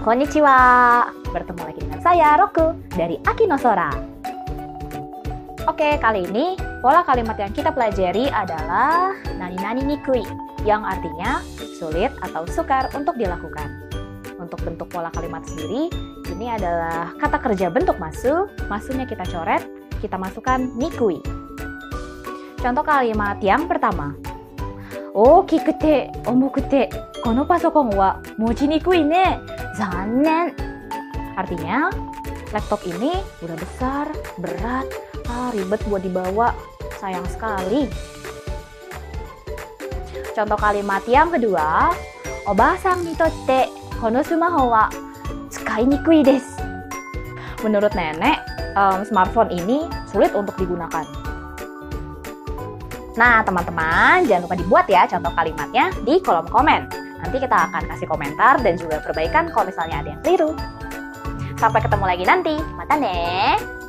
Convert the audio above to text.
konnichiwa. Bertemu lagi dengan saya, Roku, dari Akinosora. Oke, kali ini pola kalimat yang kita pelajari adalah nani-nani nikui, yang artinya sulit atau sukar untuk dilakukan. Untuk bentuk pola kalimat sendiri, ini adalah kata kerja bentuk masu, masunya kita coret, kita masukkan nikui. Contoh kalimat yang pertama, 大きくて重くてこのパソコンは持ちにくいね残念 artinya laptop ini udah besar berat ah, ribet buat dibawa sayang sekali contoh kalimat yang kedua Oba-san ni totte kono sumaho wa tsukai nikui desu menurut nenek um, smartphone ini sulit untuk digunakan Nah, teman-teman, jangan lupa dibuat ya contoh kalimatnya di kolom komen. Nanti kita akan kasih komentar dan juga perbaikan kalau misalnya ada yang keliru. Sampai ketemu lagi nanti. Mata nih.